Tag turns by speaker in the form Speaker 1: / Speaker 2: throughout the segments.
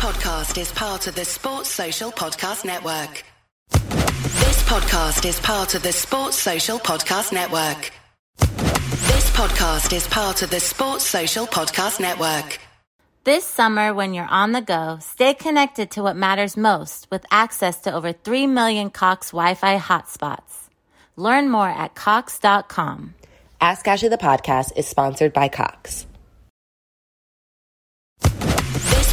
Speaker 1: podcast is part of the Sports Social Podcast Network. This podcast is part of the Sports Social Podcast Network. This podcast is part of the Sports Social Podcast Network.
Speaker 2: This summer, when you're on the go, stay connected to what matters most with access to over 3 million Cox Wi Fi hotspots. Learn more at Cox.com.
Speaker 3: Ask Ashley the podcast is sponsored by Cox.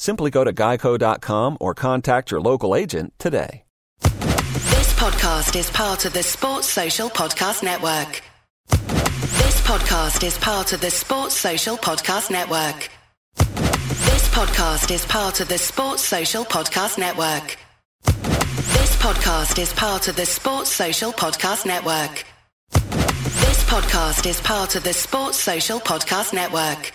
Speaker 4: Simply go to geico.com or contact your local agent today.
Speaker 1: This podcast is part of the Sports Social Podcast Network. This podcast is part of the Sports Social Podcast Network. This podcast is part of the Sports Social Podcast Network. This podcast is part of the Sports Social Podcast Network. This podcast is part of the Sports Social Podcast Network.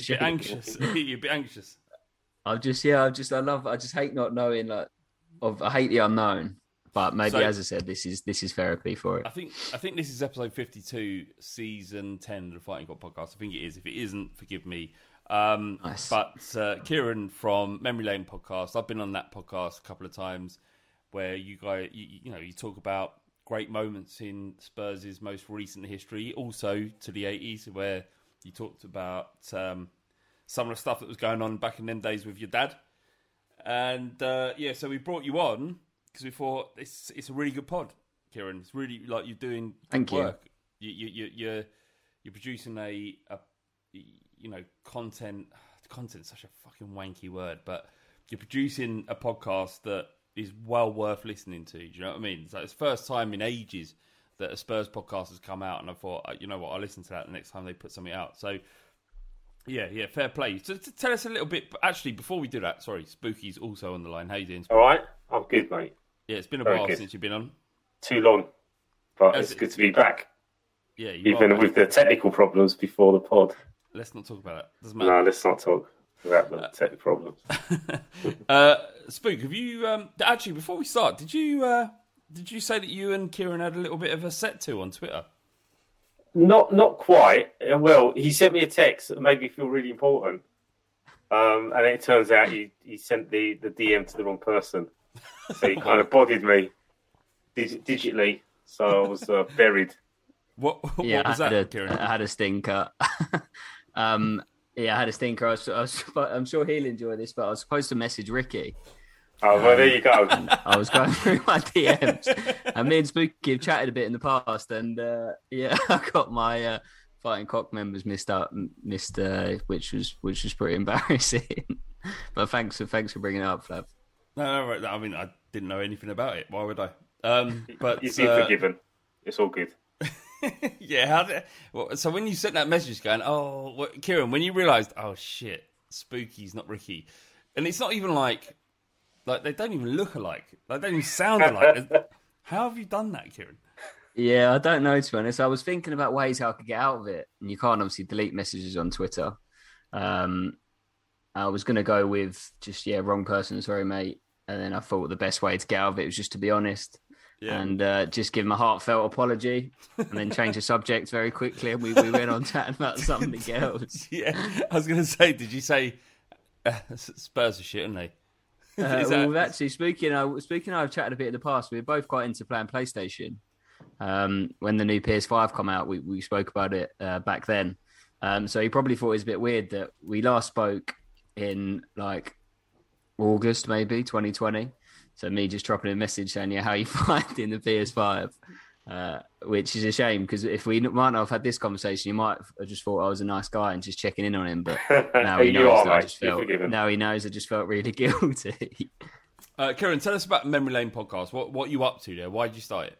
Speaker 5: Tottenham.
Speaker 6: It's
Speaker 7: bit anxious. You're a bit anxious.
Speaker 6: I'm just yeah, I just I love I just hate not knowing like of I hate the unknown. But maybe
Speaker 7: So-
Speaker 6: as I said, this is this is therapy for it.
Speaker 7: I think I think this is episode 52, season 10 of the Fighting Cock podcast. I think it is. If it isn't, forgive me. Um,
Speaker 6: Nice.
Speaker 7: But uh, Kieran from Memory Lane podcast, I've been on that podcast a couple of times where you guys, you, you know, you talk about great moments in Spurs' most recent history, also to the 80s, where you talked about um, some of the stuff that was going on back in them days with your dad. And uh, yeah, so we brought you on because we thought it's it's a really good pod, Kieran. It's really like you're doing good
Speaker 6: Thank you.
Speaker 7: work. You, you, you, you're you're producing a, a you know content. Content's such a fucking wanky word, but you're producing a podcast that is well worth listening to. Do you know what I mean? So it's first time in ages that a Spurs podcast has come out, and I thought, uh, you know what, I'll listen to that the next time they put something out. So yeah, yeah, fair play. So, tell us a little bit. Actually, before we do that, sorry, Spooky's also on the line. How you doing?
Speaker 8: All right, I'm good, mate.
Speaker 7: Yeah, it's been a
Speaker 8: Very
Speaker 7: while
Speaker 8: good.
Speaker 7: since you've been on.
Speaker 8: Too long, but
Speaker 7: Has
Speaker 8: it's
Speaker 7: it-
Speaker 8: good to be back.
Speaker 7: Yeah,
Speaker 8: Even
Speaker 7: are,
Speaker 8: with the technical problems before the pod.
Speaker 7: Let's not talk about it. Doesn't matter.
Speaker 8: No, let's not talk about the technical problems.
Speaker 7: Uh, Spook, have you um, actually before we start? Did you uh, did you say that you and Kieran had a little bit of a set to on Twitter?
Speaker 8: Not, not quite. Well, he sent me a text that made me feel really important, um, and it turns out he, he sent the, the DM to the wrong person, so he kind of bodied me dig- digitally, so I was uh, buried.
Speaker 7: What, what
Speaker 6: yeah,
Speaker 7: was
Speaker 6: I had,
Speaker 7: that,
Speaker 6: a,
Speaker 7: Kieran?
Speaker 6: I had a stinker. um, yeah, I had a stinker. I was, I was, I'm sure he'll enjoy this, but I was supposed to message Ricky.
Speaker 8: Oh, well, there you go.
Speaker 6: I was going through my DMs, and me and Spooky have chatted a bit in the past, and uh, yeah, I got my uh, fighting cock members missed up, missed, uh, which was which was pretty embarrassing. but thanks for thanks for bringing it up, Flav.
Speaker 7: No, no. I mean, I didn't know anything about it. Why would I? Um, but
Speaker 8: You've been
Speaker 7: uh,
Speaker 8: forgiven. It's all good.
Speaker 7: yeah. How did, well, so when you sent that message, going, "Oh, what, Kieran," when you realised, "Oh shit, Spooky's not Ricky," and it's not even like, like they don't even look alike. Like they don't even sound alike. How have you done that, Kieran?
Speaker 6: Yeah, I don't know to be honest. I was thinking about ways how I could get out of it, and you can't obviously delete messages on Twitter. Um, I was going to go with just yeah, wrong person, sorry mate, and then I thought the best way to get out of it was just to be honest
Speaker 7: Yeah.
Speaker 6: and uh, just give him a heartfelt apology, and then change the subject very quickly, and we, we went on chatting about something else.
Speaker 7: yeah, I was going to say, did you say uh, Spurs are shit, aren't they?
Speaker 6: Uh,
Speaker 7: Is
Speaker 6: well, actually, speaking of speaking, of, I've chatted a bit in the past. We are both quite into playing PlayStation, Um, when the new PS5 come out, we, we spoke about it uh, back then. Um, so he probably thought it was a bit weird that we last spoke in like August, maybe 2020. So me just dropping a message saying, "Yeah, how you finding the PS5?" Uh, which is a shame because if we might not have had this conversation, you might have just thought I was a nice guy and just checking in on him. But now he knows
Speaker 8: are,
Speaker 6: I just felt. Now he knows I just felt really guilty.
Speaker 7: Uh, Kieran, tell us about Memory Lane podcast. What what you up to there? Why did you start it?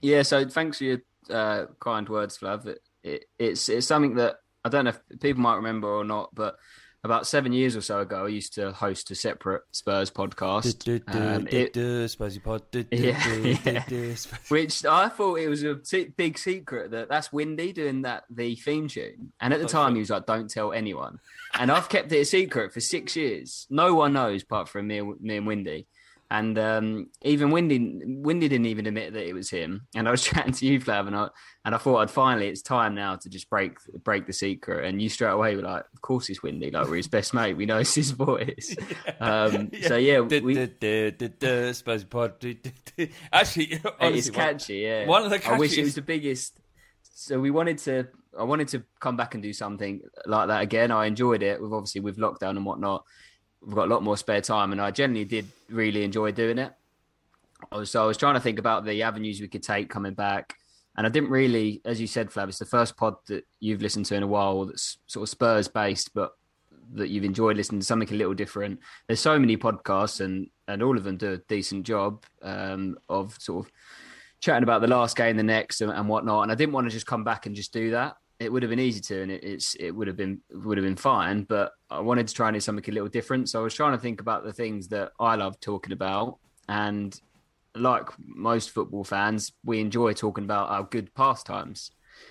Speaker 6: Yeah, so thanks for your uh, kind words, Flav. It, it, it's it's something that I don't know if people might remember or not, but about seven years or so ago, I used to host a separate Spurs podcast, um, it-
Speaker 7: Spursy Pod.
Speaker 6: Yeah. which I thought it was a big secret that that's Windy doing that the theme tune, and at the time he was like, "Don't tell anyone," and I've kept it a secret for six years. No one knows apart from me, me and Windy. And um, even Windy, Windy didn't even admit that it was him. And I was chatting to you, Flav, and I and I thought I'd finally it's time now to just break break the secret. And you straight away were like, "Of course it's Windy. Like we're his best mate. We know it's his voice." Um, So yeah, we,
Speaker 7: Spursy Pod. Actually,
Speaker 6: it's
Speaker 7: honestly, one-
Speaker 6: catchy. Yeah,
Speaker 7: One of the
Speaker 6: I wish it
Speaker 7: catchiest-
Speaker 6: was the biggest. So we wanted to. I wanted to come back and do something like that again. I enjoyed it. With obviously with lockdown and whatnot, we've got a lot more spare time, and I generally did really enjoy doing it. So I was trying to think about the avenues we could take coming back, and I didn't really, as you said, Flav, it's the first pod that you've listened to in a while that's sort of Spurs based, but that you've enjoyed listening to something a little different. There's so many podcasts, and and all of them do a decent job um, of sort of chatting about the last game, the next, and, and whatnot. And I didn't want to just come back and just do that. It would have been easy to, and it, it's it would have been would have been fine. But I wanted to try and do something a little different. So I was trying to think about the things that I love talking about, and like most football fans, we enjoy talking about our good pastimes.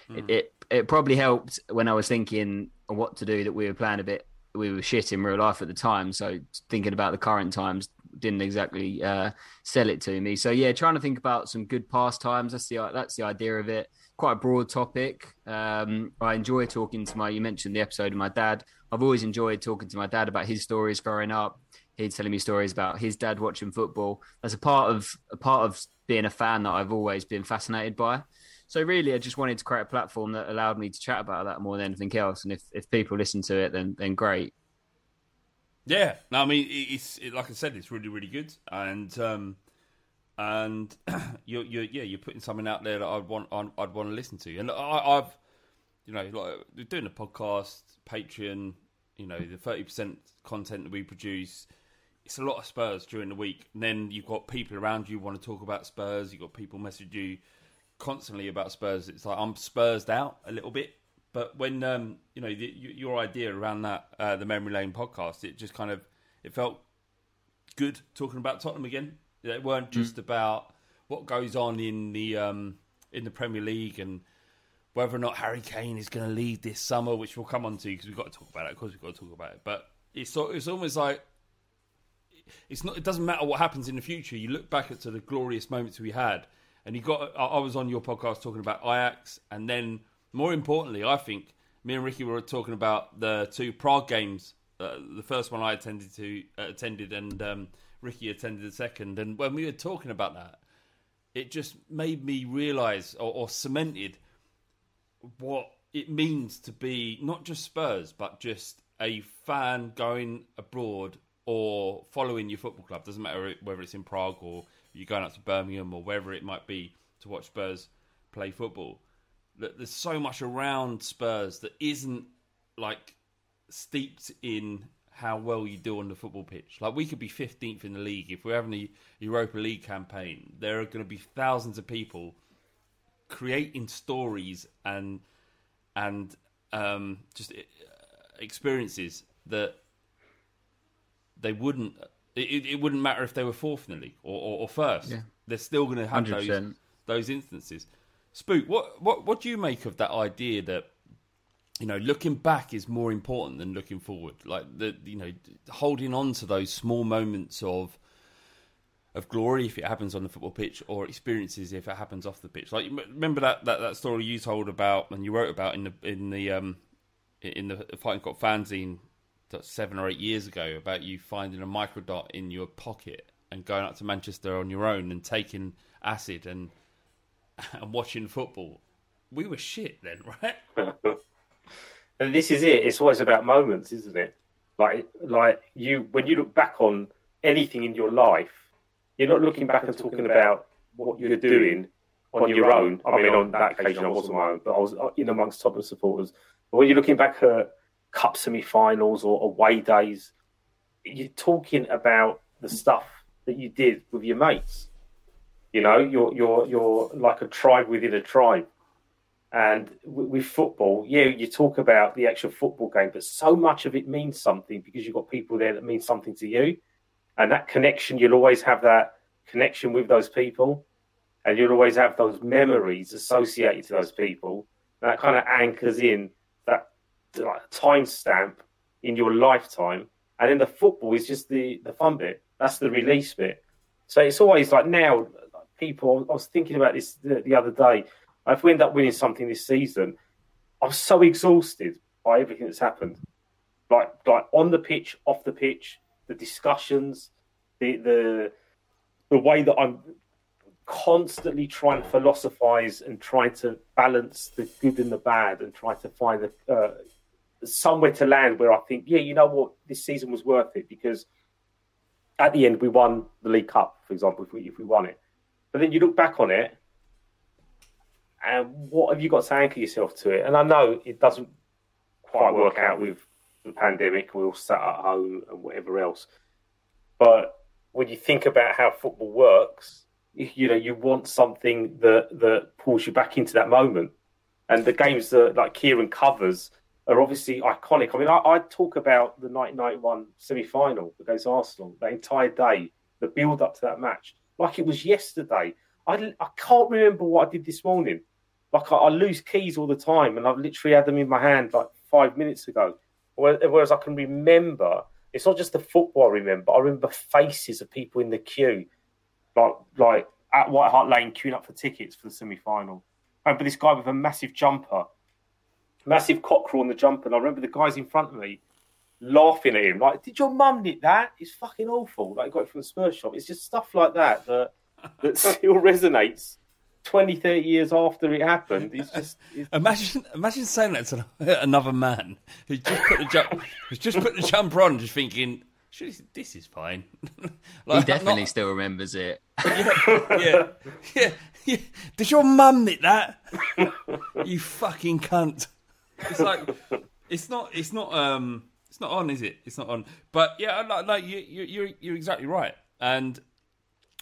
Speaker 6: It, it it probably helped when I was thinking what to do that we were playing a bit. We were shit in real life at the time, so thinking about the current times didn't exactly uh, sell it to me. So yeah, trying to think about some good pastimes. That's the that's the idea of it. Quite a broad topic. Um, I enjoy talking to my. You mentioned the episode of my dad. I've always enjoyed talking to my dad about his stories growing up. He's telling me stories about his dad watching football. That's a part of a part of being a fan that I've always been fascinated by. So really, I just wanted to create a platform that allowed me to chat about that more than anything else. And if, if people listen to it, then then great.
Speaker 7: Yeah, no, I mean it's it, like I said, it's really really good, and um, and you're you're yeah you're putting something out there that I'd want I'd, want to listen to, and I, I've you know like doing a podcast, Patreon, you know the thirty percent content that we produce. It's a lot of Spurs during the week, and then you've got people around you want to talk about Spurs. You've got people message you constantly about Spurs. It's like I'm Spursed out a little bit. But when um, you know the, your idea around that uh, the Memory Lane podcast, it just kind of it felt good talking about Tottenham again. It weren't just about what goes on in the um, in the Premier League and whether or not Harry Kane is going to leave this summer, which we'll come on to because we've got to talk about it. Of course, we've got to talk about it. But it's it's almost like it's not. It doesn't matter what happens in the future. You look back at to the glorious moments we had, and you got. I I was on your podcast talking about Ajax, and then more importantly, I think me and Ricky were talking about the two Prague games. Uh, the first one I attended to uh, attended, and um, Ricky attended the second. And when we were talking about that, it just made me realise or, or cemented what it means to be not just Spurs, but just a fan going abroad or following your football club. Doesn't matter whether it's in Prague or you're going up to Birmingham or wherever it might be to watch Spurs play football. There's so much around Spurs that isn't like steeped in how well you do on the football pitch. Like we could be 15th in the league if we're having a Europa League campaign. There are going to be thousands of people creating stories and and um, just uh, experiences that they wouldn't. It, it wouldn't matter if they were fourth in the league or, or, or first.
Speaker 6: Yeah.
Speaker 7: They're still going to have those
Speaker 6: 100%.
Speaker 7: those instances. Spook, what what what do you make of that idea that you know looking back is more important than looking forward? Like the you know holding on to those small moments of of glory if it happens on the football pitch or experiences if it happens off the pitch. Like remember that, that, that story you told about and you wrote about in the in the um in the Fighting Cock fanzine seven or eight years ago about you finding a microdot in your pocket and going up to Manchester on your own and taking acid and and watching football, we were shit then, right?
Speaker 8: and this is it. It's always about moments, isn't it? Like, like you when you look back on anything in your life, you're not looking back and talking about what you're doing on your own. I mean, on that occasion, I wasn't my own, but I was uh, in amongst Tottenham supporters. But when you're looking back at cup semi-finals or away days, you're talking about the stuff that you did with your mates. You know, you're you're you're like a tribe within a tribe. And with football, yeah, you talk about the actual football game, but so much of it means something because you've got people there that mean something to you, and that connection. You'll always have that connection with those people, and you'll always have those memories associated to those people. that kind of anchors in that like, time stamp in your lifetime, and then the football is just the the fun bit. That's the release bit. So it's always like now, people. I was thinking about this the, the other day. If we end up winning something this season, I'm so exhausted by everything that's happened. Like like on the pitch, off the pitch, the discussions, the the the way that I'm constantly trying to philosophize and trying to balance the good and the bad and try to find a, uh, somewhere to land where I think, yeah, you know what, this season was worth it because at the end we won the League Cup, for example, if we if we won it. But then you look back on it and what have you got to anchor yourself to it? And I know it doesn't quite work out with the pandemic. We're all sat at home and whatever else. But when you think about how football works, you know, you want something that that pulls you back into that moment. And the games that like Kieran covers are obviously iconic. I mean, I, I talk about the 1991 semi-final against Arsenal, the entire day, the build up to that match, like it was yesterday. I, I can't remember what I did this morning. Like I, I, lose keys all the time, and I've literally had them in my hand like five minutes ago. Whereas I can remember, it's not just the football I remember. I remember faces of people in the queue, like like at White Hart Lane queuing up for tickets for the semi final. I remember this guy with a massive jumper, massive cockerel on the jumper, and I remember the guys in front of me laughing at him. Like, did your mum knit that? It's fucking awful. Like, got it from the Spurs shop. It's just stuff like that that that still resonates 20, 30 years after it happened. It's just it's...
Speaker 7: imagine imagine saying that to another man who just put the jump who's just put the jumper on, just thinking. This is fine.
Speaker 6: like, he definitely not... still remembers it.
Speaker 7: yeah, yeah, yeah, yeah. Does your mum knit that? you fucking cunt. It's like it's not. It's not. Um. It's not on, is it? It's not on. But yeah, like, like you, you, you're you're exactly right. And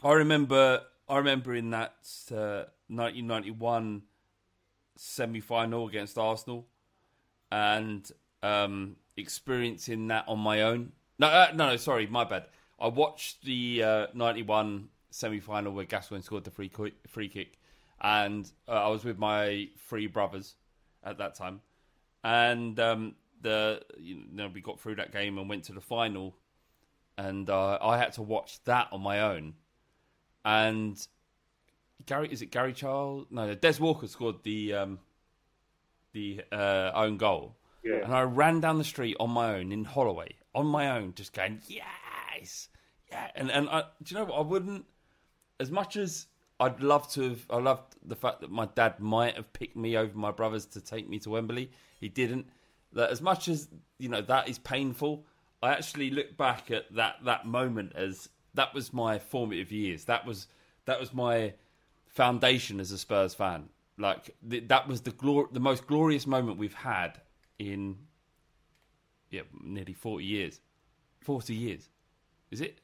Speaker 7: I remember I remember in that uh, 1991 semi final against Arsenal and um, experiencing that on my own. No, uh, no, sorry, my bad. I watched the uh, 91 semi final where Gascoigne scored the free, free kick, and uh, I was with my three brothers at that time. And um, the you know we got through that game and went to the final, and uh, I had to watch that on my own and Gary is it Gary Charles? No, Des Walker scored the um, the uh, own goal.
Speaker 8: Yeah.
Speaker 7: And I ran down the street on my own in Holloway, on my own, just going yes, yeah. And and I, do you know what? I wouldn't as much as I'd love to. Have, I loved the fact that my dad might have picked me over my brothers to take me to Wembley. He didn't. That as much as you know that is painful. I actually look back at that that moment as that was my formative years. That was that was my foundation as a Spurs fan. Like th- that was the glor- the most glorious moment we've had in yeah nearly forty years. Forty years, is it?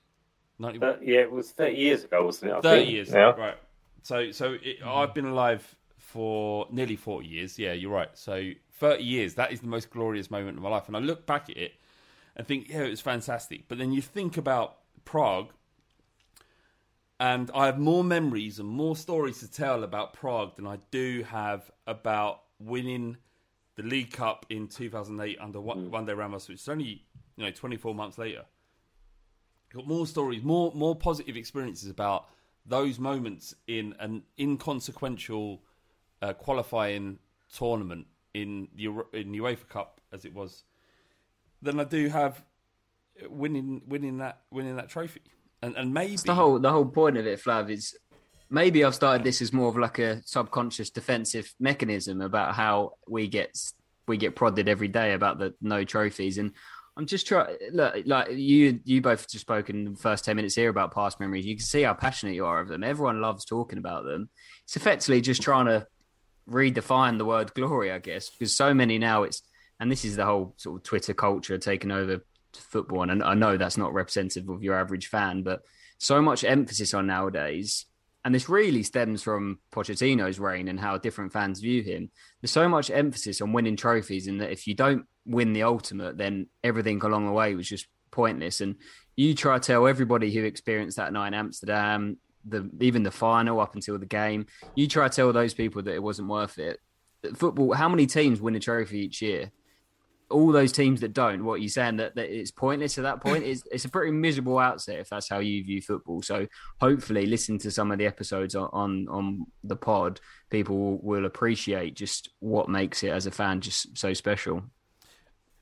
Speaker 8: 90... Uh, yeah, it was thirty years ago, wasn't it? I
Speaker 7: thirty
Speaker 8: think.
Speaker 7: years,
Speaker 8: yeah.
Speaker 7: right? So so it, I've been alive for nearly forty years. Yeah, you're right. So thirty years. That is the most glorious moment of my life, and I look back at it and think, yeah, it was fantastic. But then you think about Prague and I have more memories and more stories to tell about Prague than I do have about winning the League Cup in 2008 under mm. Juande Ramos, which is only you know 24 months later. Got more stories, more more positive experiences about those moments in an inconsequential uh, qualifying tournament in the in UEFA Cup as it was than I do have winning winning that winning that trophy. And and maybe
Speaker 6: the whole the whole point of it, Flav, is maybe I've started this as more of like a subconscious defensive mechanism about how we get we get prodded every day about the no trophies and I'm just trying. Look, like you, you both just spoken in the first ten minutes here about past memories. You can see how passionate you are of them. Everyone loves talking about them. It's effectively just trying to redefine the word glory, I guess, because so many now it's, and this is the whole sort of Twitter culture taking over football. And I know that's not representative of your average fan, but so much emphasis on nowadays and this really stems from Pochettino's reign and how different fans view him. There's so much emphasis on winning trophies, and that if you don't win the ultimate, then everything along the way was just pointless. And you try to tell everybody who experienced that night in Amsterdam, the even the final up until the game, you try to tell those people that it wasn't worth it. Football, how many teams win a trophy each year? All those teams that don't, what you're saying that, that it's pointless at that point is it's a pretty miserable outset if that's how you view football. So hopefully, listen to some of the episodes on on, the pod. People will, will, appreciate just what makes it as a fan just so special.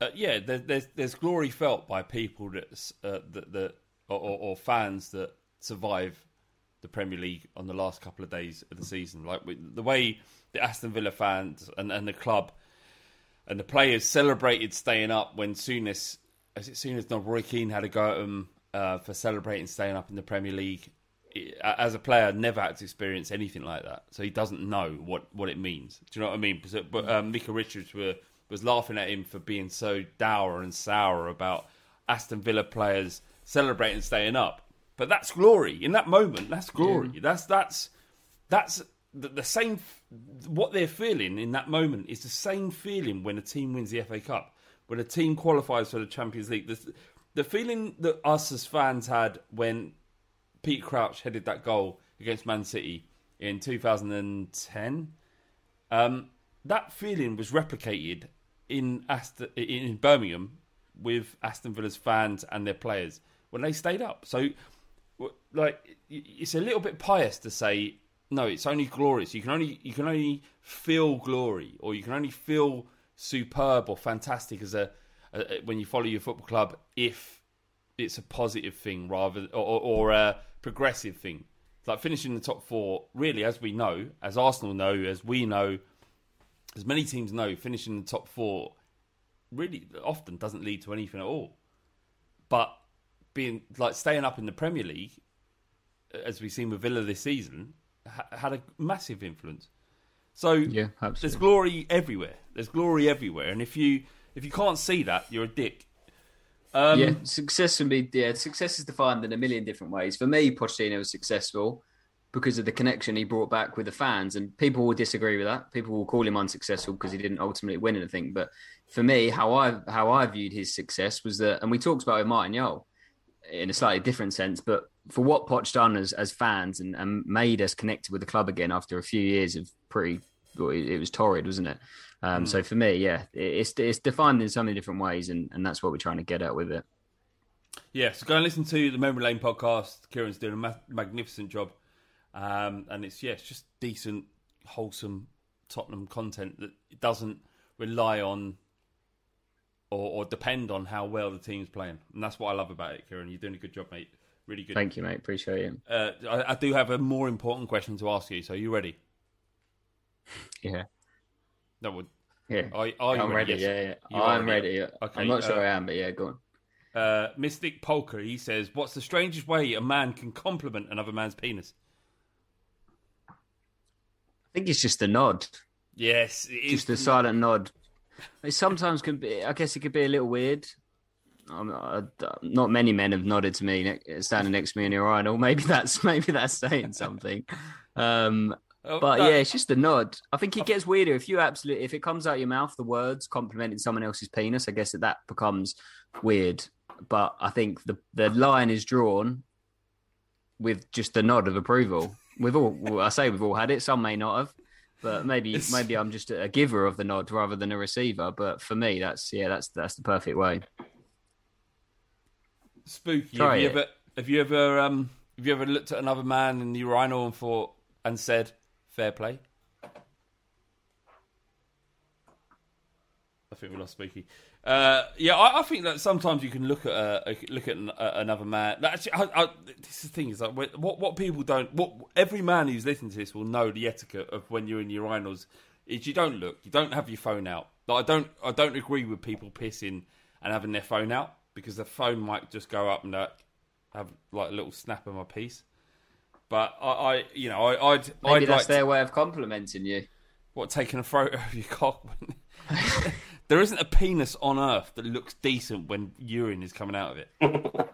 Speaker 7: Uh, yeah, there, there's there's glory felt by people that uh, that, that or, or, fans that survive the Premier League on the last couple of days of the season. Like the way the Aston Villa fans and, and the club and the players celebrated staying up when Souness, as soon as Roy Keane had a go at them uh, for celebrating staying up in the Premier League. as a player, never had to experience anything like that, so he doesn't know what, what it means. Do you know what I mean? But um, Micah Richards were, was laughing at him for being so dour and sour about Aston Villa players celebrating staying up. But that's glory in that moment. That's glory. Yeah. That's that's that's the, the, same what they're feeling in that moment is the same feeling when a team wins the FA Cup, when a team qualifies for the Champions League. The, the feeling that us as fans had when Pete Crouch headed that goal against Man City in 2010, um, that feeling was replicated in in Birmingham with Aston Villa's fans and their players when they stayed up. So, like, it's a little bit pious to say no, it's only glorious. You can only you can only feel glory, or you can only feel superb or fantastic as a, a when you follow your football club if it's a positive thing rather or, or a progressive thing. Like finishing the top four. Really, as we know, as Arsenal know, as we know, as many teams know, finishing the top four really often doesn't lead to anything at all. But being like staying up in the Premier League, as we've seen with Villa this season, ha- had a massive influence. So
Speaker 6: yeah, absolutely.
Speaker 7: there's glory everywhere. There's glory everywhere, and if you if you can't see that, you're a dick.
Speaker 6: Um, yeah, success can be yeah. Success is defined in a million different ways. For me, Pochettino was successful because of the connection he brought back with the fans, and people will disagree with that. People will call him unsuccessful because he didn't ultimately win anything. But for me, how I how I viewed his success was that, and we talked about with Martin Jol in a slightly different sense, but for what Poch done as, as fans and, and made us connected with the club again after a few years of pretty, it was torrid, wasn't it? Um, mm. So for me, yeah, it's it's defined in so many different ways, and, and that's what we're trying to get at with it.
Speaker 7: Yeah, so go and listen to the Memory Lane podcast. Kieran's doing a ma- magnificent job, um, and it's yeah, it's just decent, wholesome Tottenham content that doesn't rely on or, or depend on how well the team's playing, and that's what I love about it, Kieran. You're doing a good job, mate. Really good.
Speaker 6: Thank you, mate. Appreciate it. Uh,
Speaker 7: I, I, do have a more important question to ask you. So, are you ready?
Speaker 6: Yeah.
Speaker 7: That would.
Speaker 6: Yeah.
Speaker 7: Are, are
Speaker 6: I'm ready.
Speaker 7: ready?
Speaker 6: Yes. Yeah, yeah. I'm ready. ready. Okay. I'm not sure uh, I am, but yeah, go
Speaker 7: on. Uh, Mystic Polka, he says, "What's the strangest way a man can compliment another man's penis?"
Speaker 6: I think it's just a nod.
Speaker 7: Yes,
Speaker 6: just a silent nod. It sometimes can be. I guess it could be a little weird. I, not many men have nodded to me standing next to me in the urinal. Maybe that's maybe that's saying something. Um, oh, but yeah, it's just a nod. I think it gets weirder if you absolutely if it comes out your mouth the words complimenting someone else's penis. I guess that that becomes weird. But I think the the line is drawn with just a nod of approval. We've all I say we've all had it. Some may not have, but maybe it's... maybe I'm just a giver of the nod rather than a receiver. But for me, that's yeah, that's that's the perfect way.
Speaker 7: Spooky. Try have you ever have you ever um have you ever looked at another man in the urinal and thought and said, "Fair play"? I think we lost Spooky. Uh, yeah, I, I, think that sometimes you can look at a, look at an, another man. Actually, I, I, this is the thing is like what what people don't. What every man who's listening to this will know the etiquette of when you're in urinals is you don't look, you don't have your phone out. Like, I don't I don't agree with people pissing and having their phone out because the phone might just go up and uh, have like a little snap of my piece. But I, I you know, I, would
Speaker 6: maybe
Speaker 7: I'd
Speaker 6: that's
Speaker 7: like
Speaker 6: their
Speaker 7: to,
Speaker 6: way of complimenting you.
Speaker 7: What taking a photo of your cock? there isn't a penis on earth that looks decent when urine is coming out of it.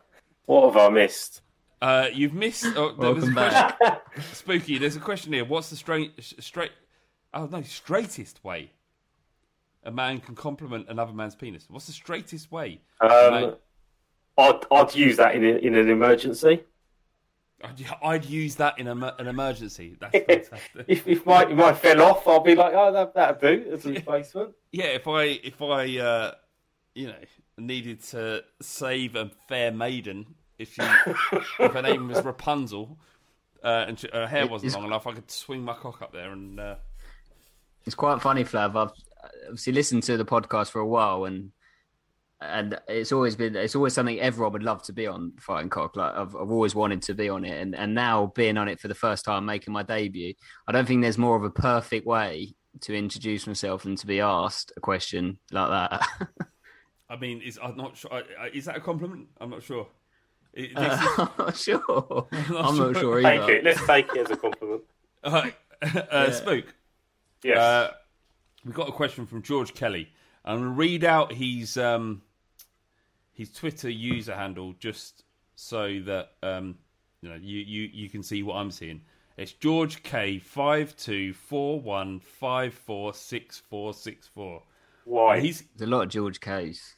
Speaker 8: what have I missed?
Speaker 7: Uh, you've missed. Oh, there was a
Speaker 6: Welcome
Speaker 7: question. Spooky. There's a question here. What's the straight, straight? Oh no, straightest way a man can compliment another man's penis. What's the straightest way?
Speaker 8: Um, I'd, I'd use that in a, in an emergency.
Speaker 7: I'd, I'd use that in a, an emergency. That's fantastic.
Speaker 8: if if my mine fell off, I'll be like, oh, that that'll do as a replacement.
Speaker 7: yeah, if I if I uh, you know needed to save a fair maiden, if she if her name was Rapunzel. Uh, and she, her hair wasn't
Speaker 6: It's-
Speaker 7: long enough. I could swing my cock up there and uh,
Speaker 6: It's quite funny, Flav. I've obviously listened to the podcast for a while, and and it's always been it's always something everyone would love to be on fighting cock. Like I've, I've always wanted to be on it, and and now being on it for the first time, making my debut, I don't think there's more of a perfect way to introduce myself than to be asked a question like that.
Speaker 7: I mean, is I'm not sure. I- I- Is that a compliment? I'm not sure. It-
Speaker 6: Uh,
Speaker 7: is-
Speaker 6: I'm not sure.
Speaker 7: I'm not
Speaker 6: I'm not
Speaker 7: sure.
Speaker 6: sure
Speaker 8: Take
Speaker 6: either.
Speaker 8: it. Let's take it as a compliment.
Speaker 7: uh, uh, Spook.
Speaker 8: Yes.
Speaker 7: Uh, we got a question from George Kelly. I'm going to read out his um, his Twitter user handle just so that um, you know you, you, you can see what I'm seeing. It's George K five two four one five four six four six four.
Speaker 8: Why?
Speaker 7: He's
Speaker 6: There's a lot of George K's.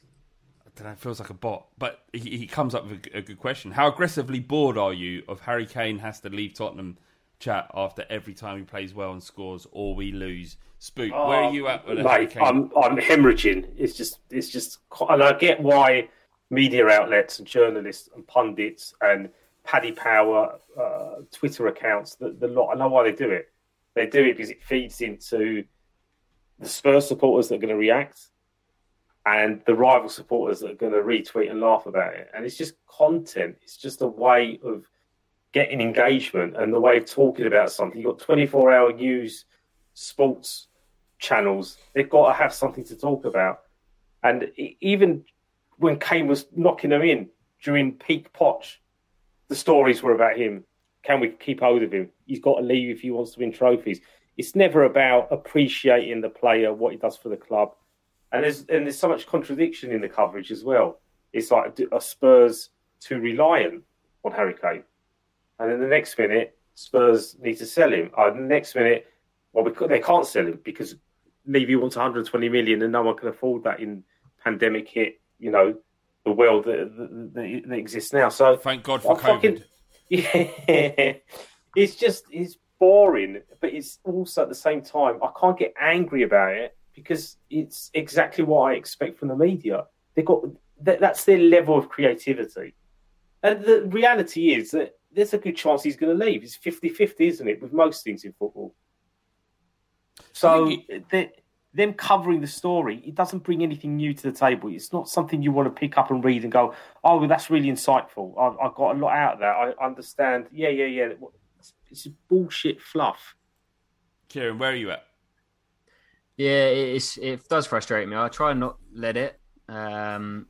Speaker 7: I don't know, it feels like a bot, but he, he comes up with a, a good question. How aggressively bored are you of Harry Kane has to leave Tottenham chat after every time he plays well and scores, or we lose? Spook, where are you at with Harry
Speaker 8: Mate,
Speaker 7: Kane?
Speaker 8: I'm I'm hemorrhaging. It's just it's just, and I get why media outlets and journalists and pundits and Paddy Power uh, Twitter accounts, the, the lot. I know why they do it. They do it because it feeds into the Spurs supporters that are going to react and the rival supporters that are going to retweet and laugh about it. And it's just content. It's just a way of getting engagement and the way of talking about something. You've got 24 hour news, sports channels. They've got to have something to talk about. And even when Kane was knocking them in during peak Poch, the stories were about him. Can we keep hold of him? He's got to leave if he wants to win trophies. It's never about appreciating the player, what he does for the club. And there's and there's so much contradiction in the coverage as well. It's like are Spurs too reliant on Harry Kane? And then the next minute, Spurs need to sell him. Uh, the next minute, well, they can't sell him because Levy wants 120 million, and no one can afford that in pandemic hit. You know, the world that, that, that exists now. So
Speaker 7: Thank God for
Speaker 8: I fucking-
Speaker 7: COVID.
Speaker 8: yeah, it's just it's boring, but it's also at the same time I can't get angry about it because it's exactly what I expect from the media. They got that, that's their level of creativity, and the reality is that there's a good chance he's going to leave. It's 50-50, isn't it, with most things in football? So them covering the story, it doesn't bring anything new to the table. It's not something you want to pick up and read and go, "Oh, well, that's really insightful. I, I got a lot out of that. I understand." Yeah, yeah, yeah. It's just bullshit fluff.
Speaker 7: Kieran, where are you at?
Speaker 6: Yeah, it's it does frustrate me. I try and not let it. Um,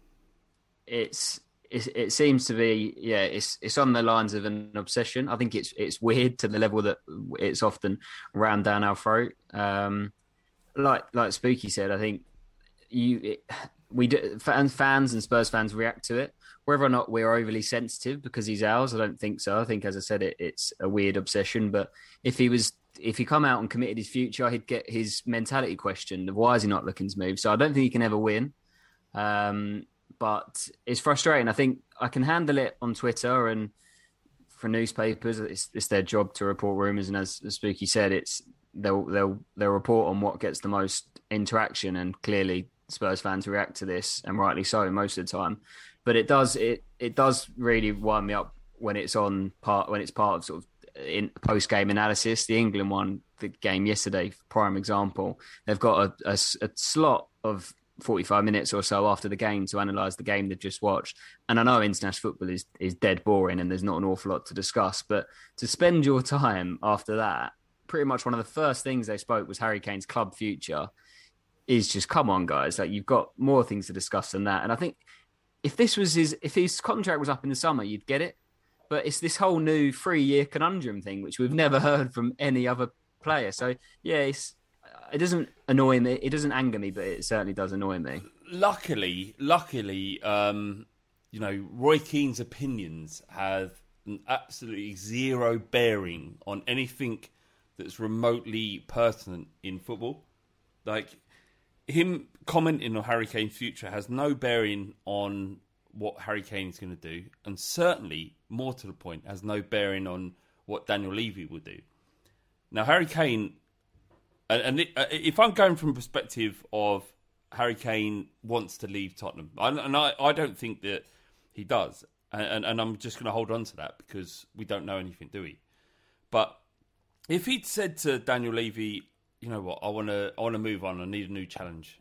Speaker 6: it's it, it seems to be yeah, it's it's on the lines of an obsession. I think it's it's weird to the level that it's often rammed down our throat. Um, like like Spooky said, I think you it, we do, fans fans and Spurs fans react to it. Whether or not we're overly sensitive because he's ours, I don't think so. I think, as I said, it, it's a weird obsession. But if he was, if he come out and committed his future, he'd get his mentality questioned. of Why is he not looking to move? So I don't think he can ever win. Um, but it's frustrating. I think I can handle it on Twitter and for newspapers. It's, it's their job to report rumors, and as, as Spooky said, it's they'll they'll they'll report on what gets the most interaction, and clearly Spurs fans react to this, and rightly so most of the time. But it does it it does really wind me up when it's on part when it's part of sort of in post game analysis. The England one, the game yesterday, prime example. They've got a, a, a slot of 45 minutes or so after the game to analyse the game they've just watched. And I know international football is, is dead boring and there's not an awful lot to discuss, but to spend your time after that, pretty much one of the first things they spoke was Harry Kane's club future. Is just come on, guys! Like you've got more things to discuss than that. And I think if this was his, if his contract was up in the summer, you'd get it. But it's this whole new three-year conundrum thing, which we've never heard from any other player. So yeah, it doesn't annoy me. It doesn't anger me, but it certainly does annoy me.
Speaker 7: Luckily, luckily, um, you know, Roy Keane's opinions have absolutely zero bearing on anything that's remotely pertinent in football. Like him commenting on Harry Kane's future has no bearing on what Harry Kane is going to do, and certainly, more to the point, has no bearing on what Daniel Levy will do. Now, Harry Kane and, and uh, if I'm going from perspective of Harry Kane wants to leave Tottenham, and, and I, I don't think that he does, and, and I'm just going to hold on to that because we don't know anything, do we? But if he'd said to Daniel Levy, you know what, I want to, I want to move on, I need a new challenge,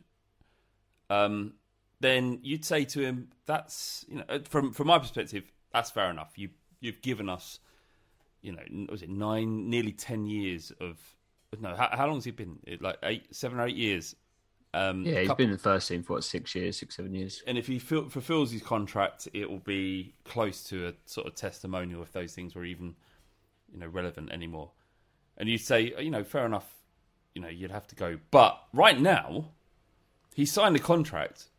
Speaker 7: um, then you'd say to him, that's you know, uh, from from my perspective, that's fair enough. You you've given us, you know, was it nine, nearly ten years of no, how, how long has he been? Like eight, seven or eight years.
Speaker 6: Um, yeah, he's couple, been in the first team for what six years, six seven years.
Speaker 7: And if he fulfills his contract, it will be close to a sort of testimonial if those things were even, you know, relevant anymore. And you'd say, you know, fair enough. You know, you'd have to go. But right now, he signed a contract.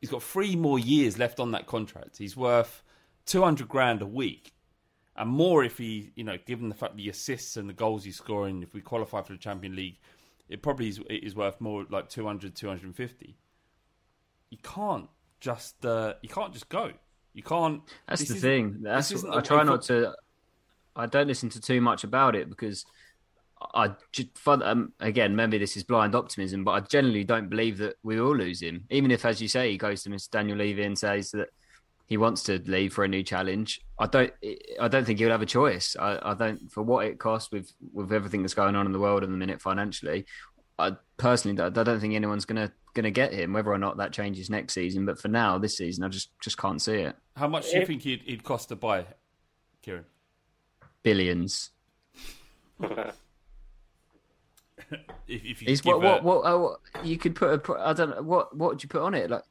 Speaker 7: He's got three more years left on that contract. He's worth two hundred grand a week and more if he, you know, given the fact the assists and the goals he's scoring, if we qualify for the Champion League, it probably is, it is worth more like 200, 250. You can't just, uh, you can't just go. You can't.
Speaker 6: That's the thing. That's I try not to. I don't listen to too much about it because I just um, again maybe this is blind optimism, but I generally don't believe that we will lose him. Even if, as you say, he goes to Mr. Daniel Levy and says that he wants to leave for a new challenge. I don't. I don't think he'll have a choice. I, I, don't for what it costs with with everything that's going on in the world in the minute financially. I personally, I don't think anyone's gonna gonna get him. Whether or not that changes next season, but for now, this season, I just just can't see it.
Speaker 7: How much do you think he'd, he'd cost to buy, Kieran?
Speaker 6: Billions.
Speaker 7: if, if
Speaker 6: you what, what, what, what, you could put a I don't know what what would you put on it like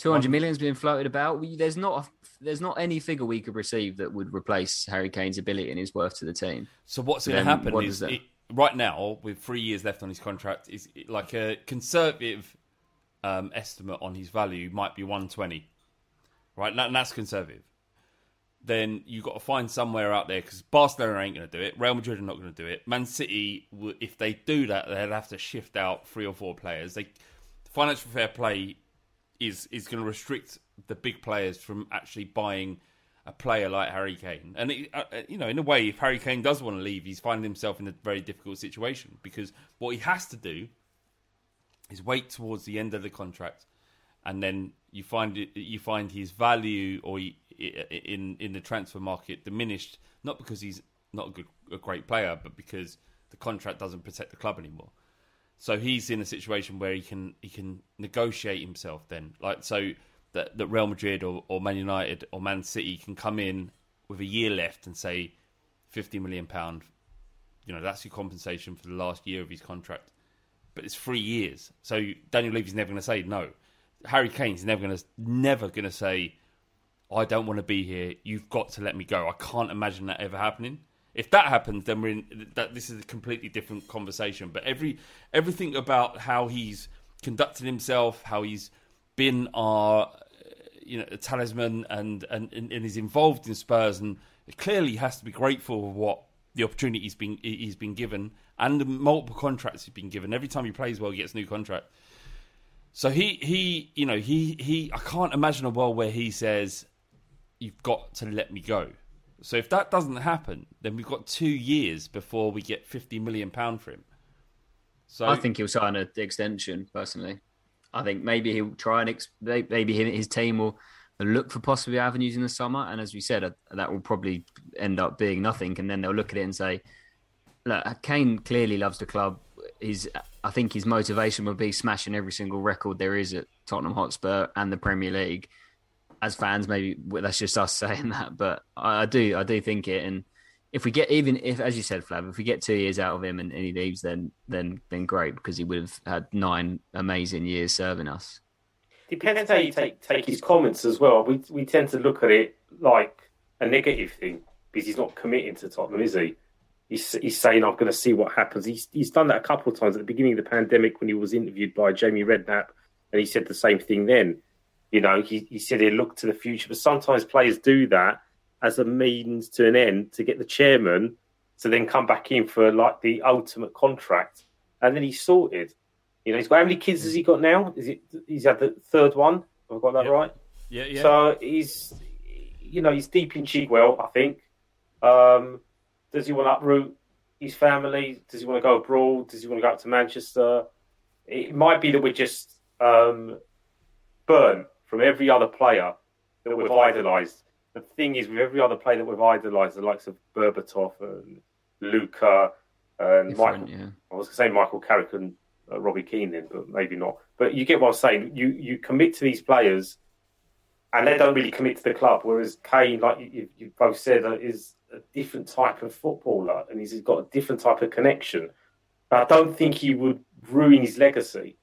Speaker 6: Two hundred million's been floated about. We, there's not a, there's not any figure we could receive that would replace Harry Kane's ability and his worth to the team.
Speaker 7: So what's going to happen is it, right now, with three years left on his contract, is like a conservative um, estimate on his value might be one twenty, right? And that's conservative. Then you've got to find somewhere out there because Barcelona ain't going to do it. Real Madrid are not going to do it. Man City, if they do that, they'd have to shift out three or four players. They financial fair play is is going to restrict the big players from actually buying a player like Harry Kane. And it, uh, you know, in a way, if Harry Kane does want to leave, he's finding himself in a very difficult situation because what he has to do is wait towards the end of the contract, and then you find it, you find his value or he, in in the transfer market diminished, not because he's not a good a great player, but because the contract doesn't protect the club anymore. So he's in a situation where he can he can negotiate himself then, like so that that Real Madrid or, or Man United or Man City can come in with a year left and say fifty million pound. You know that's your compensation for the last year of his contract, but it's three years. So Daniel Levy's never going to say no. Harry Kane's never to never going to say, "I don't want to be here. You've got to let me go." I can't imagine that ever happening. If that happens, then we're in that. This is a completely different conversation. But every everything about how he's conducted himself, how he's been our you know talisman, and and and, and is involved in Spurs, and clearly has to be grateful for what the opportunity he's been he's been given, and the multiple contracts he's been given. Every time he plays well, he gets a new contract. So he he you know he he I can't imagine a world where he says, "You've got to let me go." So if that doesn't happen, then we've got two years before we get fifty million pound for him.
Speaker 6: So I think he'll sign an extension. Personally, I think maybe he'll try and maybe his team will look for possible avenues in the summer. And as we said, uh, that will probably end up being nothing. And then they'll look at it and say, "Look, Kane clearly loves the club. He's I think his motivation would be smashing every single record there is at Tottenham Hotspur and the Premier League. As fans, maybe that's just us saying that, but I, I do, I do think it. And if we get even if, as you said, Flav, if we get two years out of him and, and he leaves, then then then great because he would have had nine amazing years serving us.
Speaker 8: Depends how you take take his comments as well. We we tend to look at it like a negative thing because he's not committing to Tottenham, is he? He's, he's saying, I'm going to see what happens. He's, he's done that a couple of times at the beginning of the pandemic when he was interviewed by Jamie Redknapp, and he said the same thing then. You know, he, he said he looked to the future, but sometimes players do that as a means to an end to get the chairman to then come back in for like the ultimate contract, and then he's sorted. You know, he's got how many kids has he got now? Is it he's had the third one? Have I got that right?
Speaker 7: Yeah, yeah.
Speaker 8: So he's, you know, he's deep in Chigwell, I think. Um, does he want to uproot his family? Does he want to go abroad? Does he want to go up to Manchester? It might be that we're just um, burnt from every other player that we've idolised. The thing is, with every other player that we've idolised, the likes of Berbatov and Luca and
Speaker 6: Different,
Speaker 8: Michael,
Speaker 6: yeah.
Speaker 8: I was going to say Michael Carrick and uh, Robbie Keane then, but maybe not. But you get what I'm saying. You you commit to these players, and they don't really commit to the club. Whereas Kane, like you, you, you both said, uh, is a different type of footballer, and he's got a different type of connection. But I don't think he would ruin his legacy.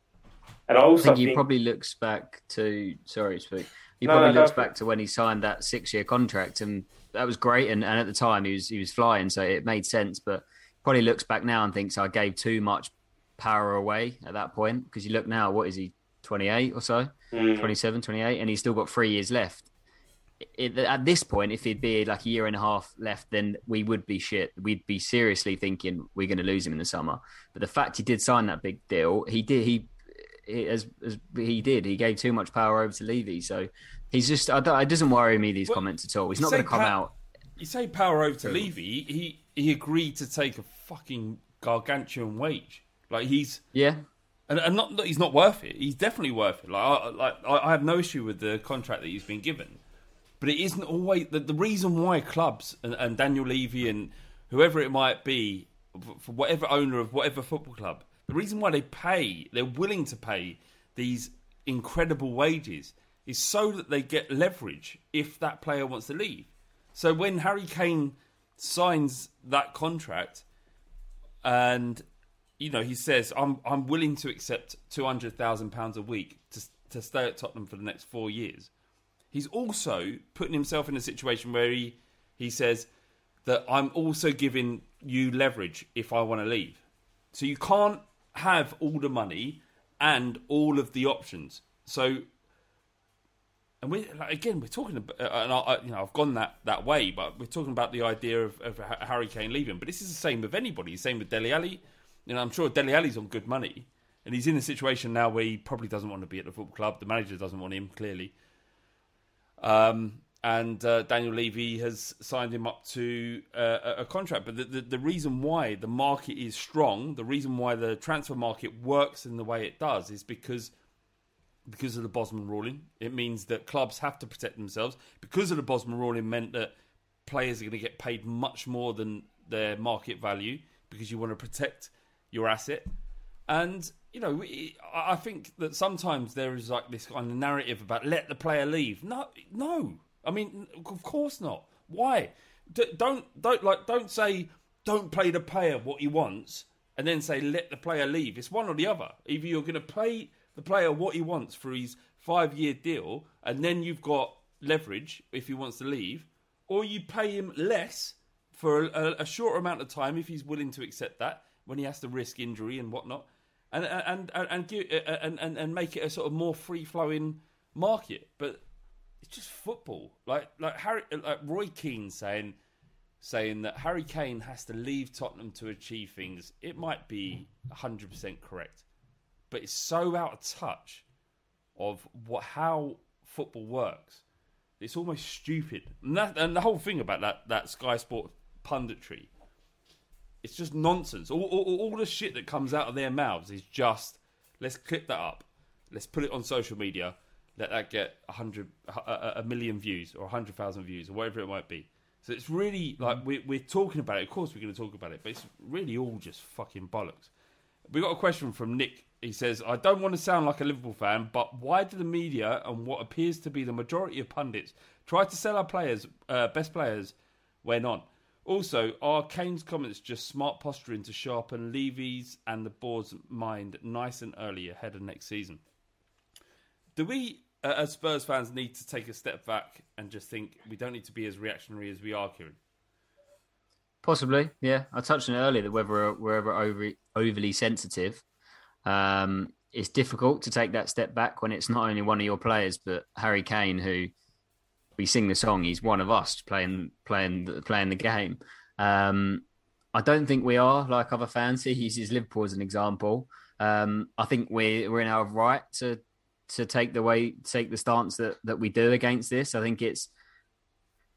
Speaker 8: And I
Speaker 6: I
Speaker 8: also
Speaker 6: think
Speaker 8: think,
Speaker 6: he probably looks back to sorry, speak. He
Speaker 8: No,
Speaker 6: probably
Speaker 8: no,
Speaker 6: looks
Speaker 8: for
Speaker 6: back to when he signed that six-year contract, and that was great. And, and at the time, he was he was flying, so it made sense. But probably looks back now and thinks I gave too much power away at that point because you look now, what is he, 28 or so,
Speaker 8: Mm.
Speaker 6: 27, 28, and he's still got three years left. It, at this point, if he'd be like a year and a half left, then we would be shit. We'd be seriously thinking we're going to lose him in the summer. But the fact he did sign that big deal, he did. He, he as, as he did, he gave too much power over to Levy. So he's just. I don't, it doesn't worry me these
Speaker 7: Well,
Speaker 6: comments at all. He's not going to come
Speaker 7: pa-
Speaker 6: out.
Speaker 7: You say power over to Levy. He he agreed to take a fucking gargantuan wage. Like he's
Speaker 6: Yeah,
Speaker 7: and, and not that he's not worth it. He's definitely worth it. Like I, like I I have no issue with the contract that he's been given, but it isn't always the, the reason why clubs and, and Daniel Levy and whoever it might be for whatever owner of whatever football club, the reason why they pay, they're willing to pay these incredible wages is so that they get leverage if that player wants to leave. So when Harry Kane signs that contract and you know he says I'm I'm willing to accept two hundred thousand pounds a week to to stay at Tottenham for the next four years. He's also putting himself in a situation where he he says that I'm also giving you leverage if I want to leave. So you can't have all the money and all of the options. So and we like, again we're talking about uh, and I, you know I've gone that, that way, but we're talking about the idea of, of Harry Kane leaving. But this is the same with anybody. Same with Dele Alli. You know, I'm sure Dele Alli's on good money, and he's in a situation now where he probably doesn't want to be at the football club. The manager doesn't want him clearly. Um, and uh, Daniel Levy has signed him up to uh, a- contract. But the, the, the reason why the market is strong, the reason why the transfer market works in the way it does, is because because of the Bosman ruling. It means that clubs have to protect themselves. Because of the Bosman ruling, meant that players are going to get paid much more than their market value because you want to protect your asset. And you know, I think that sometimes there is like this kind of narrative about let the player leave. No, no. I mean, of course not. Why? D- don't don't like don't say don't play the player what he wants and then say let the player leave. It's one or the other. Either you're going to play the player what he wants for his five year deal, and then you've got leverage if he wants to leave, or you pay him less for a, a short amount of time if he's willing to accept that when he has to risk injury and whatnot, and and and and give, uh, uh, and, and, and make it a sort of more free flowing market. But it's just football. Like like Harry, like Roy Keane saying saying that Harry Kane has to leave Tottenham to achieve things. It might be hundred percent correct, but it's so out of touch of what how football works. It's almost stupid, and that and the whole thing about that that Sky Sport punditry. It's just nonsense. All, all, all the shit that comes out of their mouths is just let's clip that up, let's put it on social media, let that get a hundred, a, a million views or a hundred thousand views or whatever it might be. So it's really like we're, we're talking about it. Of course, we're going to talk about it, but it's really all just fucking bollocks. We got a question from Nick. He says, "I don't want to sound like a Liverpool fan, but why do the media and what appears to be the majority of pundits try to sell our players, uh, best players, when on? Also, are Kane's comments just smart posturing to sharpen Levy's and the board's mind nice and early ahead of next season? Do we, as Spurs fans, need to take a step back and just think we don't need to be as reactionary as we are, Kieran?
Speaker 6: Possibly, yeah. I touched on it earlier that whether we're ever over, overly sensitive, um, it's difficult to take that step back when it's not only one of your players, but Harry Kane, who we sing the song. He's one of us playing playing playing the game. Um, I don't think we are like other fans. He uses Liverpool as an example. Um, I think we're we're in our right to to take the way take the stance that that we do against this. I think it's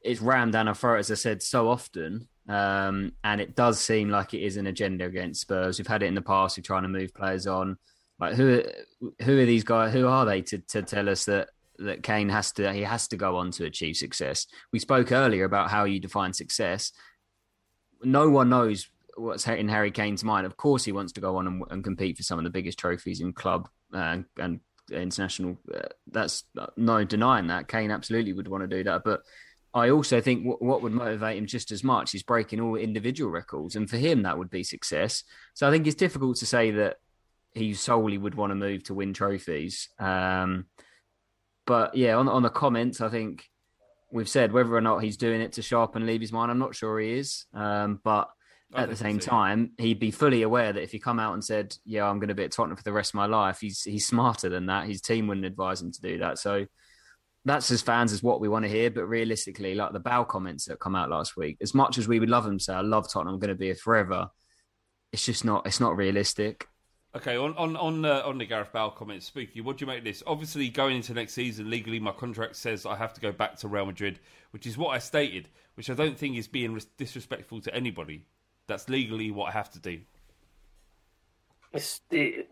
Speaker 6: it's rammed down our throat, as I said so often. Um, and it does seem like it is an agenda against Spurs. We've had it in the past. We're trying to move players on. Like who who are these guys? Who are they to to tell us that that Kane has to he has to go on to achieve success? We spoke earlier about how you define success. No one knows what's in Harry Kane's mind. Of course, he wants to go on and, and compete for some of the biggest trophies in club uh, and international. Uh, that's no denying that Kane absolutely would want to do that, but I also think w- what would motivate him just as much is breaking all individual records, and for him that would be success. So I think it's difficult to say that he solely would want to move to win trophies. Um, but yeah, on on the comments, I think we've said whether or not he's doing it to sharpen Levy's mind. I'm not sure he is, um, but at the same time, he'd be fully aware that if he come out and said, "Yeah, I'm going to be at Tottenham for the rest of my life," he's he's smarter than that. His team wouldn't advise him to do that. So that's as fans as what we want to hear. But realistically, like the Bow comments that come out last week, as much as we would love him to say, I love Tottenham, I'm going to be here forever. It's just not. It's not realistic.
Speaker 7: Okay, on on on, uh, on the Gareth Bale comment, spooky. What do you make of this? Obviously, going into next season, legally, my contract says I have to go back to Real Madrid, which is what I stated, which I don't think is being disrespectful to anybody. That's legally what I have to do.
Speaker 8: It's it,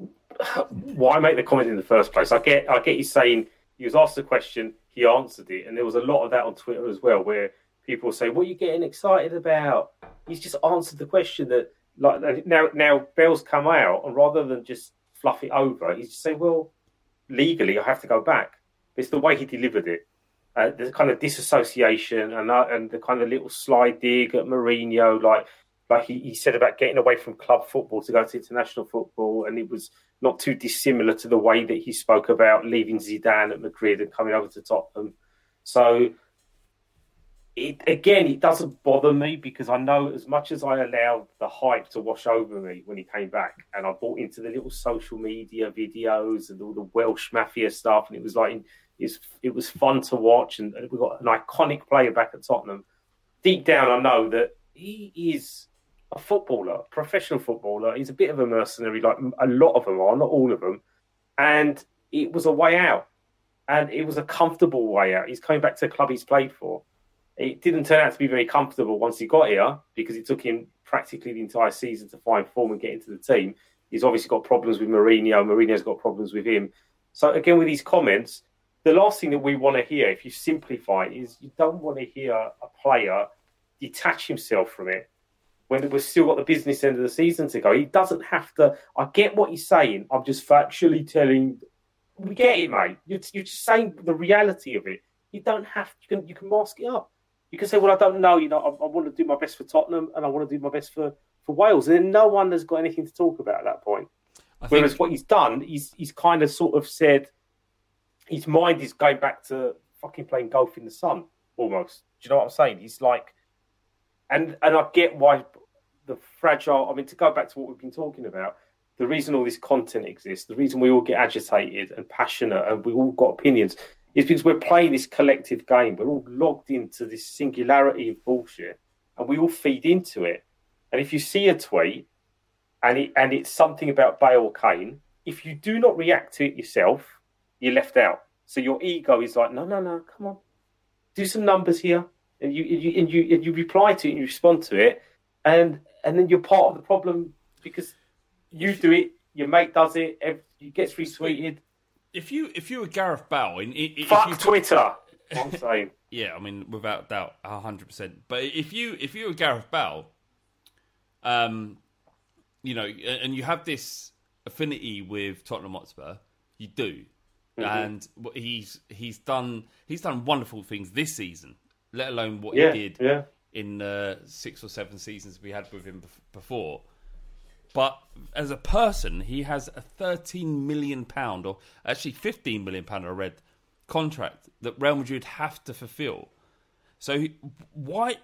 Speaker 8: why make the comment in the first place. I get I get you saying he was asked a question, he answered it, and there was a lot of that on Twitter as well, where people say, "What are you getting excited about?" He's just answered the question that like now now Bale's come out, and rather than just fluff it over, he's just saying, "Well, legally, I have to go back." It's the way he delivered it. Uh, the kind of disassociation and uh, and the kind of little slide dig at Mourinho, like like he, he said about getting away from club football to go to international football, and it was not too dissimilar to the way that he spoke about leaving Zidane at Madrid and coming over to Tottenham. So, it, again, it doesn't bother me because I know as much as I allowed the hype to wash over me when he came back, and I bought into the little social media videos and all the Welsh mafia stuff, and it was like it was, fun to watch, and we got an iconic player back at Tottenham. Deep down, I know that he is a footballer, professional footballer. He's a bit of a mercenary, like a lot of them are, not all of them. And it was a way out, and it was a comfortable way out. He's coming back to a club he's played for. It didn't turn out to be very comfortable once he got here because it took him practically the entire season to find form and get into the team. He's obviously got problems with Mourinho. Mourinho's got problems with him. So again, with these comments, the last thing that we want to hear, if you simplify, is you don't want to hear a player detach himself from it when we've still got the business end of the season to go. He doesn't have to. I get what you're saying. I'm just factually telling. We get it, mate. You're, you're just saying the reality of it. You don't have. You can you can mask it up. You can say, "Well, I don't know. You know, I, I want to do my best for Tottenham, and I want to do my best for for Wales." And then no one has got anything to talk about at that point. Think... Whereas what he's done, he's he's kind of sort of said his mind is going back to fucking playing golf in the sun almost. Do you know what I'm saying? He's like and and I get why the fragile. I mean, to go back to what we've been talking about, the reason all this content exists, the reason we all get agitated and passionate, and we all got opinions, is because we're playing this collective game. We're all logged into this singularity of bullshit, and we all feed into it. And if you see a tweet, and it and it's something about Bale Kane, if you do not react to it yourself, you're left out. So your ego is like, no, no, no, come on, do some numbers here and you you and you, and you reply to it and you respond to it, and and then you're part of the problem because you do it, your mate does it, it gets retweeted.
Speaker 7: If you if you were Gareth Bale, in, in,
Speaker 8: fuck
Speaker 7: you
Speaker 8: Twitter. I'm saying.
Speaker 7: yeah, I mean, without doubt, hundred percent. But if you if you were Gareth Bale, um, you know, and you have this affinity with Tottenham Hotspur. You do, and he's he's done he's done wonderful things this season. Let alone what
Speaker 8: Yeah,
Speaker 7: he did
Speaker 8: yeah.
Speaker 7: In uh, six or seven seasons we had with him before. But as a person, he has a 13 million pound, or actually 15 million pound, I read, contract that Real Madrid have to fulfil. So why,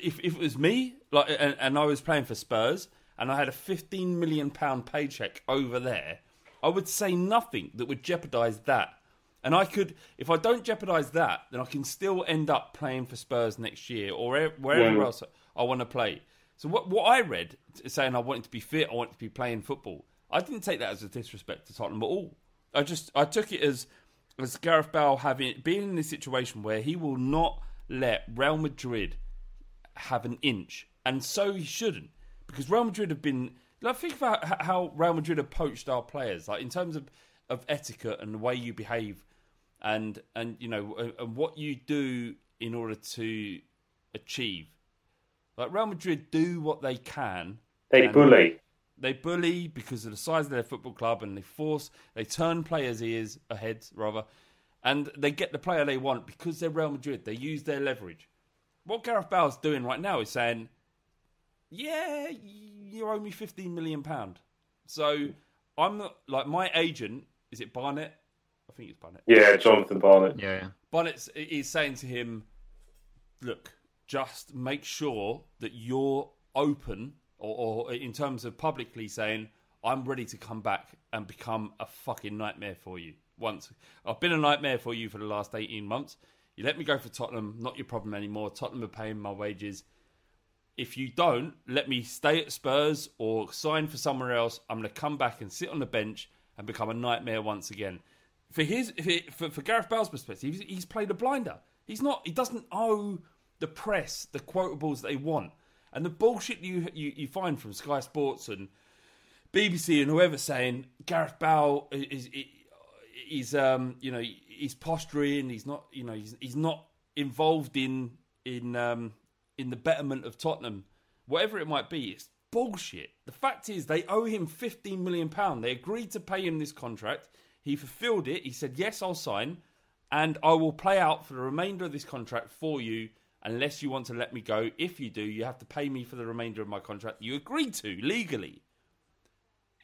Speaker 7: if, if it was me, like, and, and I was playing for Spurs, and I had a 15 million pound paycheck over there, I would say nothing that would jeopardise that. And I could, if I don't jeopardise that, then I can still end up playing for Spurs next year or wherever
Speaker 8: Yeah.
Speaker 7: else I want to play. So what what I read saying I wanted to be fit, I wanted to be playing football. I didn't take that as a disrespect to Tottenham at all. I just I took it as as Gareth Bale having being in this situation where he will not let Real Madrid have an inch, and so he shouldn't, because Real Madrid have been. Like, think about how Real Madrid have poached our players, like in terms of, of etiquette and the way you behave, and and you know and, what you do in order to achieve. Like Real Madrid do what they can.
Speaker 8: They bully.
Speaker 7: they bully because of the size of their football club and they force they turn players' ears ahead rather and they get the player they want because they're Real Madrid. They use their leverage. What Gareth Bale's doing right now is saying, "Yeah, you owe me fifteen million pound." So I'm not, like my agent. Is it Barnett? I think it's Barnett.
Speaker 8: Yeah, Jonathan Barnett.
Speaker 6: Yeah.
Speaker 7: Barnett is saying to him, "Look, just make sure that you're open, or, or in terms of publicly saying, I'm ready to come back and become a fucking nightmare for you. Once I've been a nightmare for you for the last 18 months. You let me go for Tottenham, not your problem anymore. Tottenham are paying my wages. If you don't let me stay at Spurs or sign for somewhere else, I'm going to come back and sit on the bench and become a nightmare once again. For his, for, for Gareth Bale's perspective, he's, he's played a blinder. He's not. He doesn't owe the press the quotables they want, and the bullshit you you, you find from Sky Sports and BBC and whoever saying Gareth Bale is is, um you know he's posturing. He's not you know he's he's not involved in in um in the betterment of Tottenham, whatever it might be. It's bullshit. The fact is they owe him 15 million pound. They agreed to pay him this contract. He fulfilled it. He said yes, I'll sign, and I will play out for the remainder of this contract for you. Unless you want to let me go, if you do, you have to pay me for the remainder of my contract. You agreed to legally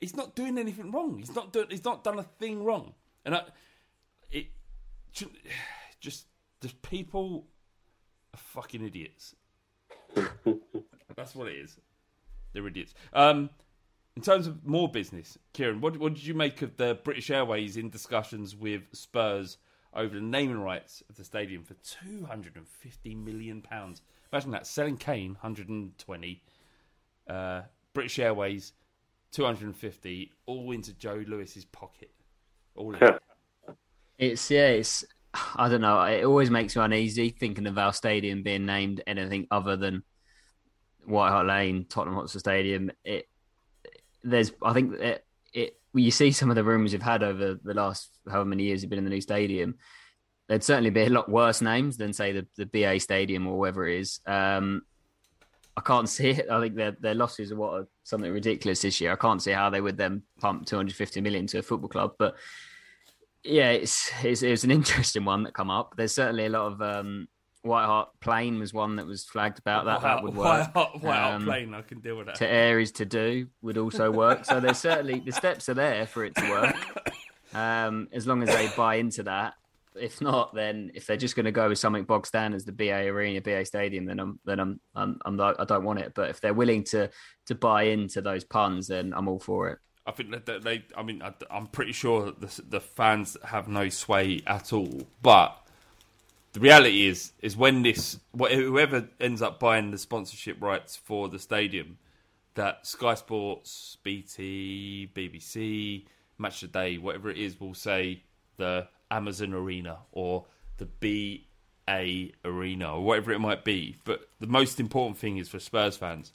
Speaker 7: he's not doing anything wrong. He's not doing. He's not done a thing wrong. And I, it ju- just the people are fucking idiots. That's what it is. They're idiots. Um, in terms of more business, Kieran, what, what did you make of the British Airways in discussions with Spurs over the naming rights of the stadium for two hundred and fifty million pounds? Imagine that selling Kane, hundred and twenty. Uh, British Airways, 250 all into Joe Lewis's pocket. All in.
Speaker 6: It's yeah, it's I don't know. It always makes me uneasy thinking of our stadium being named anything other than White Hart Lane, Tottenham Hotspur Stadium. It there's I think it, it you see some of the rumours you've had over the last however many years you've been in the new stadium. There'd certainly be a lot worse names than say the, the BA Stadium or whatever it is. Um, I can't see it. I think their their losses are what are something ridiculous this year. I can't see how they would then pump 250 million to a football club. But yeah, it's it's, it's an interesting one that come up. There's certainly a lot of um, White Hart Plain was one that was flagged about that. that would work.
Speaker 7: White Hart, White Hart
Speaker 6: Um,
Speaker 7: plane, I can deal with that.
Speaker 6: to Aries to do would also work. So there's certainly the steps are there for it to work. Um, as long as they buy into that. If not, then if they're just going to go with something bog standard as the BA Arena, BA Stadium, then I'm then I'm I'm, I'm not, I don't want it. But if they're willing to to buy into those puns, then I'm all for it.
Speaker 7: I think that they. I mean, I, I'm pretty sure that the, the fans have no sway at all. But the reality is, is when this whoever ends up buying the sponsorship rights for the stadium, that Sky Sports, BT, BBC, Match of the Day, whatever it is, will say the Amazon Arena or the BA Arena or whatever it might be. But the most important thing is for Spurs fans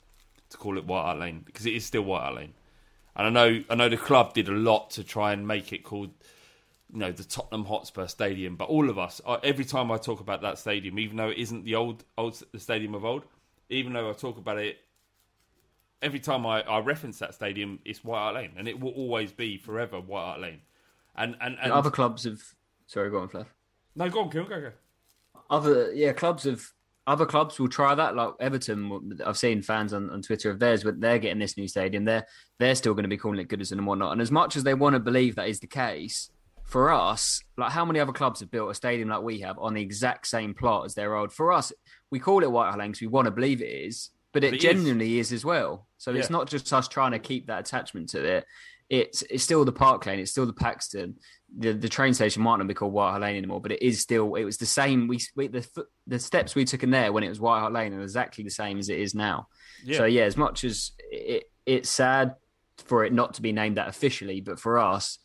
Speaker 7: to call it White Hart Lane because it is still White Hart Lane. And I know I know the club did a lot to try and make it called you know the Tottenham Hotspur Stadium, but all of us every time I talk about that stadium, even though it isn't the old old the stadium of old, even though I talk about it every time I, I reference that stadium, it's White Hart Lane, and it will always be forever White Hart Lane. And and, and,
Speaker 6: And other clubs have. Sorry, go on, Flav.
Speaker 7: no, go on, Kieran, go go.
Speaker 6: Other yeah, clubs have. Other clubs will try that. Like Everton, I've seen fans on, on Twitter of theirs, but they're getting this new stadium. They're they're still going to be calling it Goodison and whatnot. And as much as they want to believe that is the case, for us, like how many other clubs have built a stadium like we have on the exact same plot as their old? For us, we call it White Hart Lane because we want to believe it is, but it,
Speaker 7: But it is.
Speaker 6: genuinely is. as well. So it's not just us trying to keep that attachment to it. It's it's still the Park Lane. It's still the Paxton. The the train station might not be called White Hart Lane anymore, but it is still. It was the same. We, we the the steps we took in there when it was White Hart Lane are exactly the same as it is now.
Speaker 7: Yeah.
Speaker 6: So yeah, as much as it, it's sad for it not to be named that officially, but for us,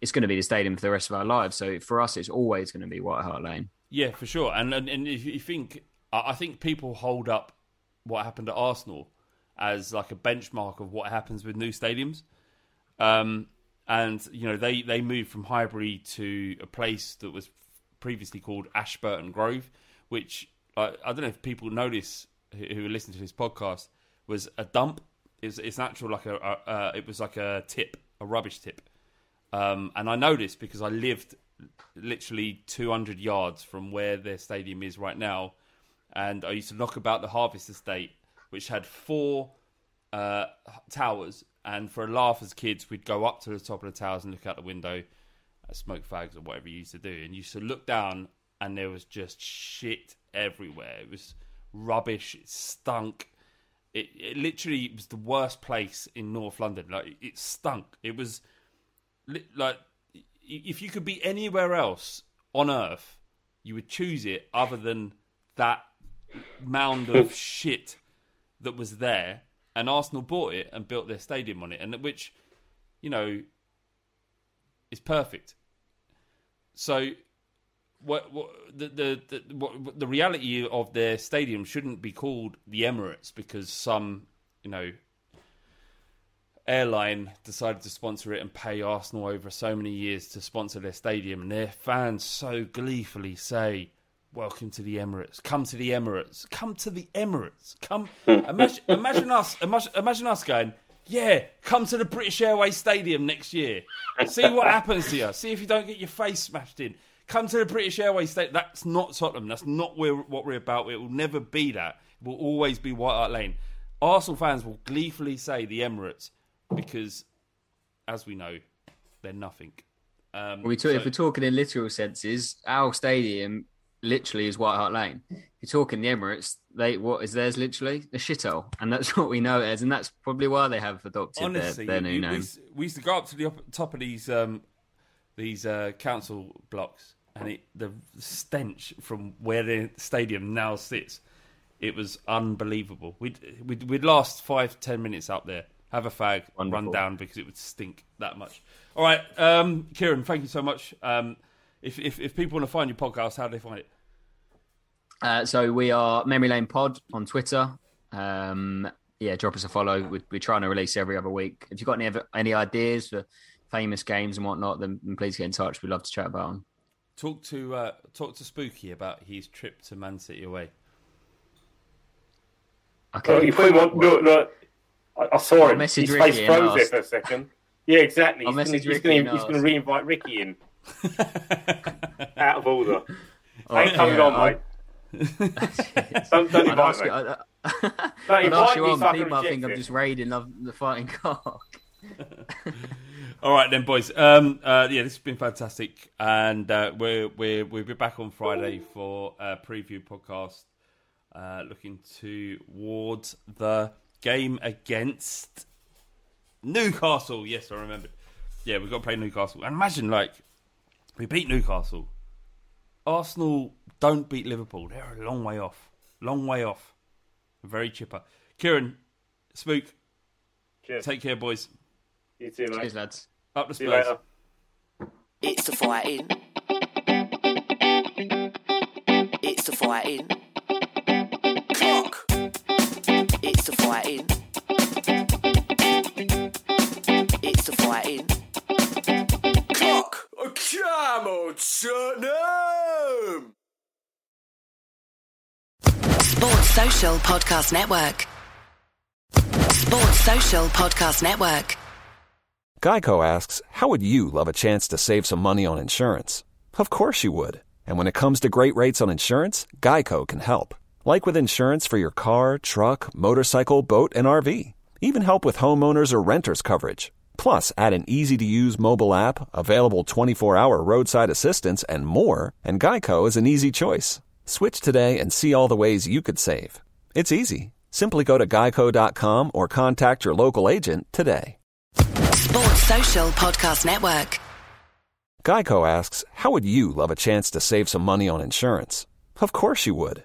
Speaker 6: it's going to be the stadium for the rest of our lives. So for us, it's always going to be White Hart Lane.
Speaker 7: Yeah, for sure. And and, and if you think, I think people hold up what happened at Arsenal as like a benchmark of what happens with new stadiums. Um, and you know they they moved from Highbury to a place that was previously called Ashburton Grove, which I, I don't know if people notice who, who listen to this podcast was a dump. It's it's actual like a, a uh, it was like a tip, a rubbish tip. Um, and I know this because I lived literally 200 yards from where their stadium is right now. And I used to knock about the Harvist Estate, which had four uh, towers. And for a laugh as kids, we'd go up to the top of the towers and look out the window, uh, smoke fags or whatever you used to do. And you used to look down, and there was just shit everywhere. It was rubbish. It stunk. It, it literally was the worst place in North London. Like it- stunk. It was like if you could be anywhere else on earth, you would choose it other than that mound of shit that was there. And Arsenal bought it and built their stadium on it, and which, you know, is perfect. So, what, what the the the, what, the reality of their stadium shouldn't be called the Emirates because some, you know, airline decided to sponsor it and pay Arsenal over so many years to sponsor their stadium, and their fans so gleefully say, "Welcome to the Emirates. Come to the Emirates. Come to the Emirates. Come." imagine, imagine us. Imagine, imagine us going. Yeah, come to the British Airways Stadium next year. See what happens to you. See if you don't get your face smashed in. Come to the British Airways Stadium. That's not Tottenham. That's not where, what we're about. It will never be that. It will always be White Hart Lane. Arsenal fans will gleefully say the Emirates because, as we know, they're nothing. Um,
Speaker 6: We talk,
Speaker 7: so-
Speaker 6: if we're talking in literal senses, our stadium literally is White Hart Lane. If you're talking the Emirates, they what is theirs literally a shithole, and that's what we know it as, and that's probably why they have adopted
Speaker 7: honestly,
Speaker 6: their, their new name.
Speaker 7: we used- we used to go up to the top of these um, these uh, council blocks, and it, the stench from where the stadium now sits, it was unbelievable. We'd, we'd we'd last five ten minutes up there, have a fag, and
Speaker 6: run
Speaker 7: down because it would stink that much. All right, um, Kieran, thank you so much. Um, if, if if people want to find your podcast, how do they find it?
Speaker 6: Uh, so we are Memory Lane Pod on Twitter. Um, yeah, drop us a follow. We're, we're trying to release every other week. If you've got any any ideas for famous games and whatnot, then then please get in touch. We'd love to chat about them.
Speaker 7: Talk to uh, talk to Spooky about his trip to Man City away.
Speaker 6: Okay.
Speaker 8: Well, if we want, look, look, I, I saw
Speaker 6: I'll
Speaker 8: him.
Speaker 6: message
Speaker 8: His
Speaker 6: Ricky
Speaker 8: face froze there for a second. Yeah, exactly.
Speaker 6: I'll
Speaker 8: He's gonna,
Speaker 6: message Ricky
Speaker 8: gonna, gonna
Speaker 6: ask.
Speaker 8: re-invite Ricky in. Out of order. Ain't
Speaker 6: yeah,
Speaker 8: coming on,
Speaker 6: I'll-
Speaker 8: mate. Don't, don't
Speaker 6: I'd
Speaker 8: invite
Speaker 6: ask
Speaker 8: me.
Speaker 6: you, I'd,
Speaker 8: Don't
Speaker 6: I'd
Speaker 8: invite
Speaker 6: you
Speaker 8: me
Speaker 6: on.
Speaker 8: so I can
Speaker 6: People think I'm just raiding the, the fighting cock.
Speaker 7: All right then, boys. Um, uh, yeah, this has been fantastic, and uh, we're we're we'll be back on Friday for a preview podcast, uh, looking towards the game against Newcastle. Yes, I remembered. Yeah, we've got to play Newcastle, and imagine like we beat Newcastle. Arsenal don't beat Liverpool. They're a long way off. Long way off. Very chipper. Kieran, Spook,
Speaker 8: Cheers.
Speaker 7: take care, boys.
Speaker 8: You too, mate.
Speaker 6: Cheers, lads.
Speaker 7: Up the Spurs.
Speaker 5: It's the fighting. It's the fighting. Clock. It's the fighting. It's the fighting. Clock. Come on, Tottenham.
Speaker 1: Sports Social Podcast Network. Sports Social Podcast Network.
Speaker 4: Geico asks, How would you love a chance to save some money on insurance? Of course you would. And when it comes to great rates on insurance, Geico can help. Like with insurance for your car, truck, motorcycle, boat, and RV. Even help with homeowners or renters coverage. Plus, add an easy to use mobile app, available 24 hour roadside assistance, and more, and Geico is an easy choice. Switch today and see all the ways you could save. It's easy. Simply go to geico.com or contact your local agent today.
Speaker 1: Sports Social Podcast Network.
Speaker 4: Geico asks, How would you love a chance to save some money on insurance? Of course you would.